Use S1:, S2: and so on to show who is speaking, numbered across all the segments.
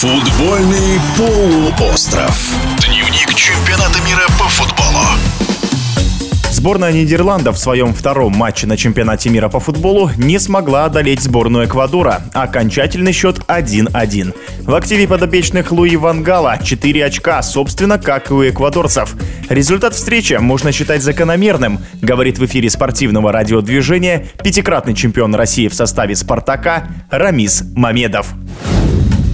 S1: Футбольный полуостров. Дневник чемпионата мира по футболу.
S2: Сборная Нидерландов в своем втором матче на чемпионате мира по футболу не смогла одолеть сборную Эквадора. Окончательный счет 1-1. В активе подопечных Луи Вангала 4 очка, собственно, как и у эквадорцев. Результат встречи можно считать закономерным, говорит в эфире спортивного радиодвижения пятикратный чемпион России в составе «Спартака» Рамис Мамедов.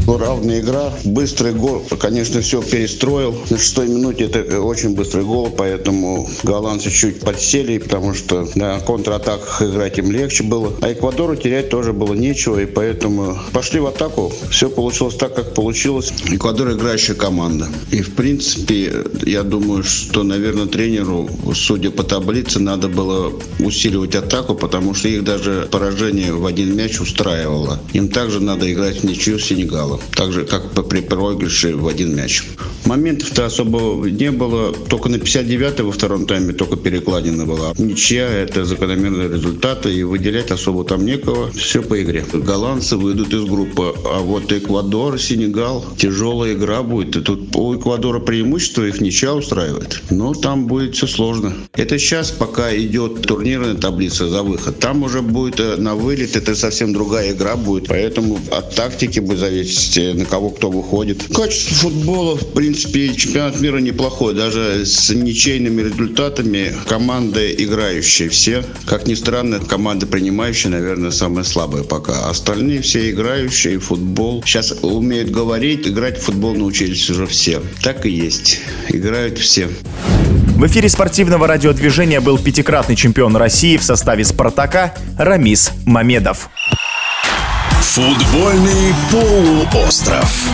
S3: Равная игра, быстрый гол, конечно, все перестроил. На шестой минуте это очень быстрый гол, поэтому голландцы чуть подсели, потому что на контратаках играть им легче было. А Эквадору терять тоже было нечего, и поэтому пошли в атаку. Все получилось так, как получилось. Эквадор играющая команда. И, в принципе, я думаю, что, наверное, тренеру, судя по таблице, надо было усиливать атаку, потому что их даже поражение в один мяч устраивало. Им также надо играть в ничью Сенегала было. Так же, как при проигрыше в один мяч. Моментов-то особо не было. Только на 59-й во втором тайме только перекладина была. Ничья – это закономерные результаты, и выделять особо там некого. Все по игре. Голландцы выйдут из группы, а вот Эквадор, Сенегал, тяжелая игра будет. И тут у Эквадора преимущество их ничья устраивает. Но там будет все сложно. Это сейчас, пока идет турнирная таблица за выход. Там уже будет э, на вылет, это совсем другая игра будет. Поэтому от тактики будет зависеть есть на кого кто выходит. Качество футбола, в принципе, чемпионат мира неплохой. Даже с ничейными результатами команды играющие все. Как ни странно, команды принимающие, наверное, самые слабые пока. Остальные все играющие футбол. Сейчас умеют говорить, играть в футбол научились уже все. Так и есть. Играют все.
S2: В эфире спортивного радиодвижения был пятикратный чемпион России в составе «Спартака» Рамис Мамедов.
S1: Футбольный полуостров.